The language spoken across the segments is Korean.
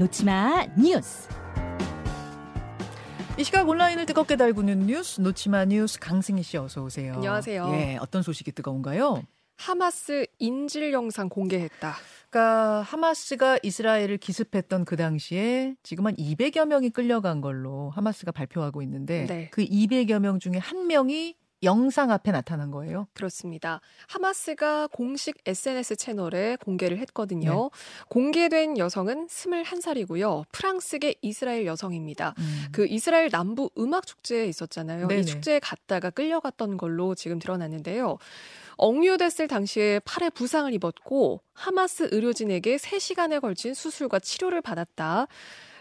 놓치마 뉴스. 이 시각 온라인을 뜨겁게 달구는 뉴스 놓치마 뉴스 강승희 씨 어서 오세요. 안녕하세요. 예, 어떤 소식이 뜨거운가요? 하마스 인질 영상 공개했다. 그러니까 하마스가 이스라엘을 기습했던 그 당시에 지금 한 200여 명이 끌려간 걸로 하마스가 발표하고 있는데 네. 그 200여 명 중에 한 명이 영상 앞에 나타난 거예요. 그렇습니다. 하마스가 공식 SNS 채널에 공개를 했거든요. 네. 공개된 여성은 21살이고요. 프랑스계 이스라엘 여성입니다. 음. 그 이스라엘 남부 음악 축제에 있었잖아요. 네네. 이 축제에 갔다가 끌려갔던 걸로 지금 드러났는데요. 억류됐을 당시에 팔에 부상을 입었고 하마스 의료진에게 3시간에 걸친 수술과 치료를 받았다.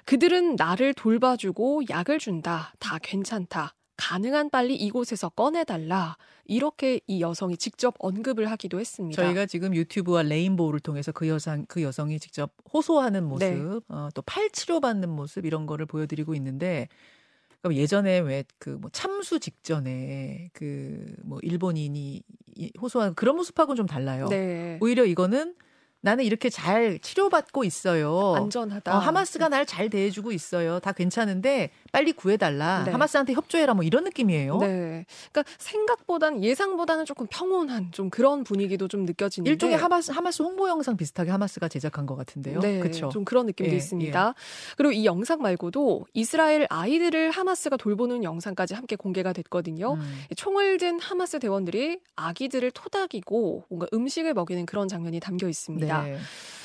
그들은 나를 돌봐주고 약을 준다. 다 괜찮다. 가능한 빨리 이곳에서 꺼내달라. 이렇게 이 여성이 직접 언급을 하기도 했습니다. 저희가 지금 유튜브와 레인보우를 통해서 그 여성 그 여성이 직접 호소하는 모습, 네. 어, 또 팔 치료 받는 모습 이런 거를 보여드리고 있는데 그럼 예전에 왜 그 뭐 참수 직전에 그 뭐 일본인이 이- 호소하는 그런 모습하고는 좀 달라요. 네. 오히려 이거는 나는 이렇게 잘 치료받고 있어요. 안전하다. 어, 하마스가 날 잘 대해주고 있어요. 다 괜찮은데 빨리 구해달라. 네. 하마스한테 협조해라. 뭐 이런 느낌이에요. 네. 그러니까 생각보다는 예상보다는 조금 평온한 좀 그런 분위기도 좀 느껴지는데 일종의 하마스 하마스 홍보 영상 비슷하게 하마스가 제작한 것 같은데요. 네, 그렇죠. 좀 그런 느낌도 예, 있습니다. 그리고 이 영상 말고도 이스라엘 아이들을 하마스가 돌보는 영상까지 함께 공개가 됐거든요. 음. 총을 든 하마스 대원들이 아기들을 토닥이고 뭔가 음식을 먹이는 그런 장면이 담겨 있습니다. 네.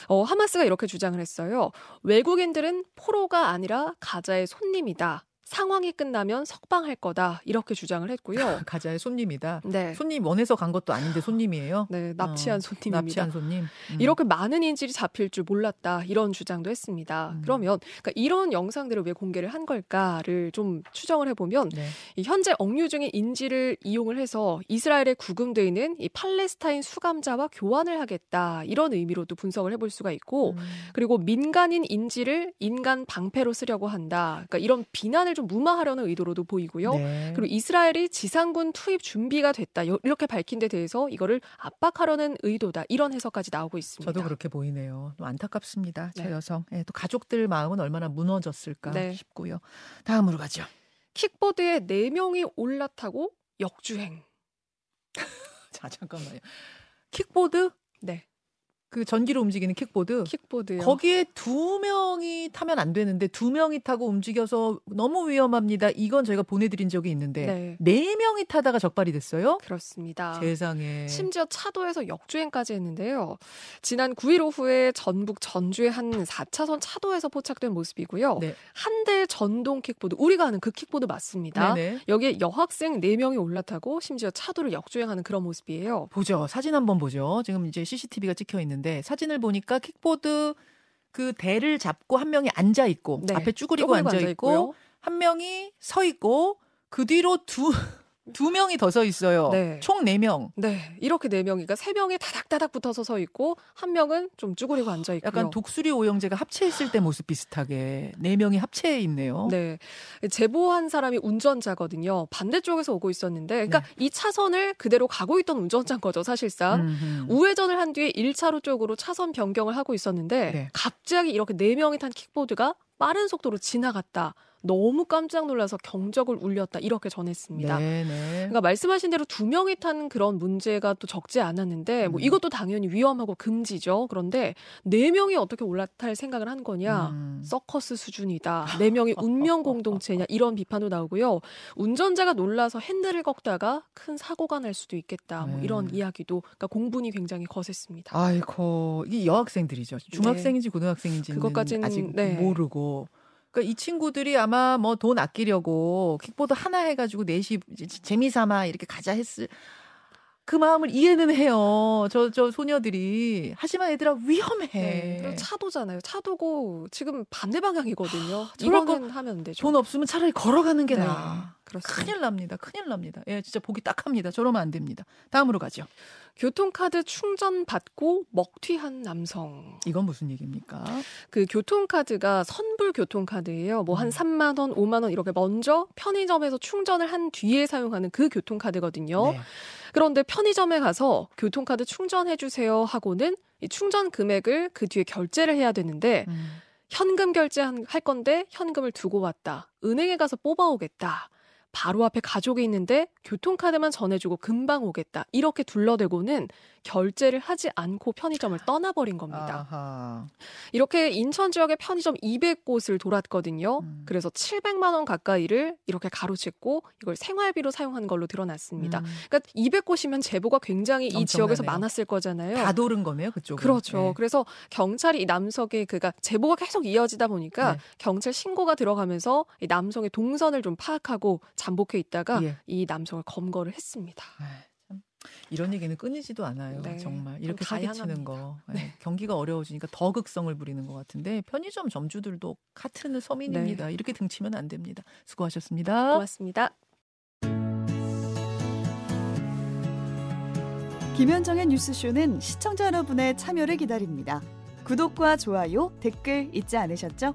어, 하마스가 이렇게 주장을 했어요. 외국인들은 포로가 아니라 가자의 손님이다. 상황이 끝나면 석방할 거다. 이렇게 주장을 했고요. 가자의 손님이다. 네. 손님 원해서 간 것도 아닌데 손님이에요. 네, 납치한 어, 손님입니다. 납치한 손님. 음. 이렇게 많은 인질이 잡힐 줄 몰랐다 이런 주장도 했습니다. 음. 그러면 그러니까 이런 영상들을 왜 공개를 한 걸까를 좀 추정을 해보면 네. 이 현재 억류 중인 인질을 이용을 해서 이스라엘에 구금돼 있는 이 팔레스타인 수감자와 교환을 하겠다 이런 의미로도 분석을 해볼 수가 있고 음. 그리고 민간인 인질을 인간 방패로 쓰려고 한다. 그러니까 이런 비난을 좀 무마하려는 의도로도 보이고요. 네. 그리고 이스라엘이 지상군 투입 준비가 됐다. 요- 이렇게 밝힌 데 대해서 이거를 압박하려는 의도다. 이런 해석까지 나오고 있습니다. 저도 그렇게 보이네요. 좀 안타깝습니다. 저 네. 여성. 예, 또 가족들 마음은 얼마나 무너졌을까 네. 싶고요. 다음으로 가죠. 킥보드에 4 명이 올라타고 역주행. 자, 잠깐만요. 킥보드? 네. 그 전기로 움직이는 킥보드. 킥보드요. 거기에 두 명이 타면 안 되는데 두 명이 타고 움직여서 너무 위험합니다. 이건 저희가 보내드린 적이 있는데 네. 네 명이 타다가 적발이 됐어요. 그렇습니다. 세상에. 심지어 차도에서 역주행까지 했는데요. 지난 9일 오후에 전북 전주의 한 4차선 차도에서 포착된 모습이고요. 네. 한대 전동 킥보드, 우리가 아는 그 킥보드 맞습니다. 네네. 여기에 여학생 4명이 올라타고 심지어 차도를 역주행하는 그런 모습이에요. 보죠. 사진 한번 보죠. 지금 이제 CCTV가 찍혀 있는데 사진을 보니까 킥보드 그 대를 잡고 한 명이 앉아 있고 네. 앞에 쭈그리고, 쪼그리고 앉아. 있고 한 명이 서 있고 그 뒤로 두 두 명이 더 서 있어요. 네. 총 네 명. 네, 이렇게 네 명이니까 세 명이 다닥다닥 붙어서 서 있고 한 명은 좀 쭈그리고 앉아 있고요. 약간 독수리 오영재가 합체했을 때 모습 비슷하게 네 명이 합체해 있네요. 네. 제보한 사람이 운전자거든요. 반대쪽에서 오고 있었는데, 그러니까 네. 이 차선을 그대로 가고 있던 운전자인 거죠, 사실상. 음흠. 우회전을 한 뒤에 1차로 쪽으로 차선 변경을 하고 있었는데, 네. 갑자기 이렇게 네 명이 탄 킥보드가 빠른 속도로 지나갔다. 너무 깜짝 놀라서 경적을 울렸다. 이렇게 전했습니다. 네네. 그러니까 말씀하신 대로 두 명이 탄 그런 문제가 또 적지 않았는데 뭐 음. 이것도 당연히 위험하고 금지죠. 그런데 네 명이 어떻게 올라탈 생각을 한 거냐? 음. 서커스 수준이다. 네 명이 운명 공동체냐 이런 비판도 나오고요. 운전자가 놀라서 핸들을 꺾다가 큰 사고가 날 수도 있겠다. 뭐 네. 이런 이야기도 그러니까 공분이 굉장히 거셌습니다. 아이고 이 여학생들이죠. 중학생인지 고등학생인지는 그것까지는, 아직 네. 모르고. 그러니까 이 친구들이 아마 뭐 돈 아끼려고 킥보드 하나 해가지고 넷이 이제 재미 삼아 이렇게 가자 했을 그 마음을 이해는 해요. 저 저 소녀들이 하지만 얘들아 위험해. 네. 차도잖아요. 차도고 지금 반대 방향이거든요. 저럴 이거는 하면 안 되죠. 돈 없으면 차라리 걸어가는 게 네, 나아. 그렇습니다. 큰일 납니다. 큰일 납니다. 예, 진짜 보기 딱 합니다. 저러면 안 됩니다. 다음으로 가죠. 교통카드 충전 받고 먹튀한 남성. 이건 무슨 얘기입니까? 그 교통카드가 선불 교통카드예요. 뭐한 음. 3만 원, 5만 원 이렇게 먼저 편의점에서 충전을 한 뒤에 사용하는 그 교통카드거든요. 네. 그런데 편의점에 가서 교통카드 충전해 주세요 하고는 이 충전 금액을 그 뒤에 결제를 해야 되는데 음. 현금 결제할 건데 현금을 두고 왔다. 은행에 가서 뽑아오겠다. 바로 앞에 가족이 있는데 교통카드만 전해주고 금방 오겠다. 이렇게 둘러대고는 결제를 하지 않고 편의점을 떠나버린 겁니다. 아하. 이렇게 인천 지역의 편의점 200곳을 돌았거든요. 음. 그래서 700만 원 가까이를 이렇게 가로챘고 이걸 생활비로 사용한 걸로 드러났습니다. 음. 그러니까 200곳이면 제보가 굉장히 이 지역에서. 많았을 거잖아요. 다 도른 거네요, 그쪽은. 그렇죠. 네. 그래서 경찰이 이 남성의 그가 제보가 계속 이어지다 보니까 네. 경찰 신고가 들어가면서 이 남성의 동선을 좀 파악하고 잠복해 있다가 예. 이 남성을 검거를 했습니다. 아이, 참, 이런 얘기는 끊이지도 않아요. 네, 정말 좀 이렇게 사기치는. 거 네, 경기가 어려워지니까 더 극성을 부리는 것 같은데 편의점 점주들도 같은 서민입니다. 이렇게 등치면 안 됩니다. 수고하셨습니다. 고맙습니다. 김현정의 뉴스쇼는 시청자 여러분의 참여를 기다립니다. 구독과 좋아요, 댓글 잊지 않으셨죠?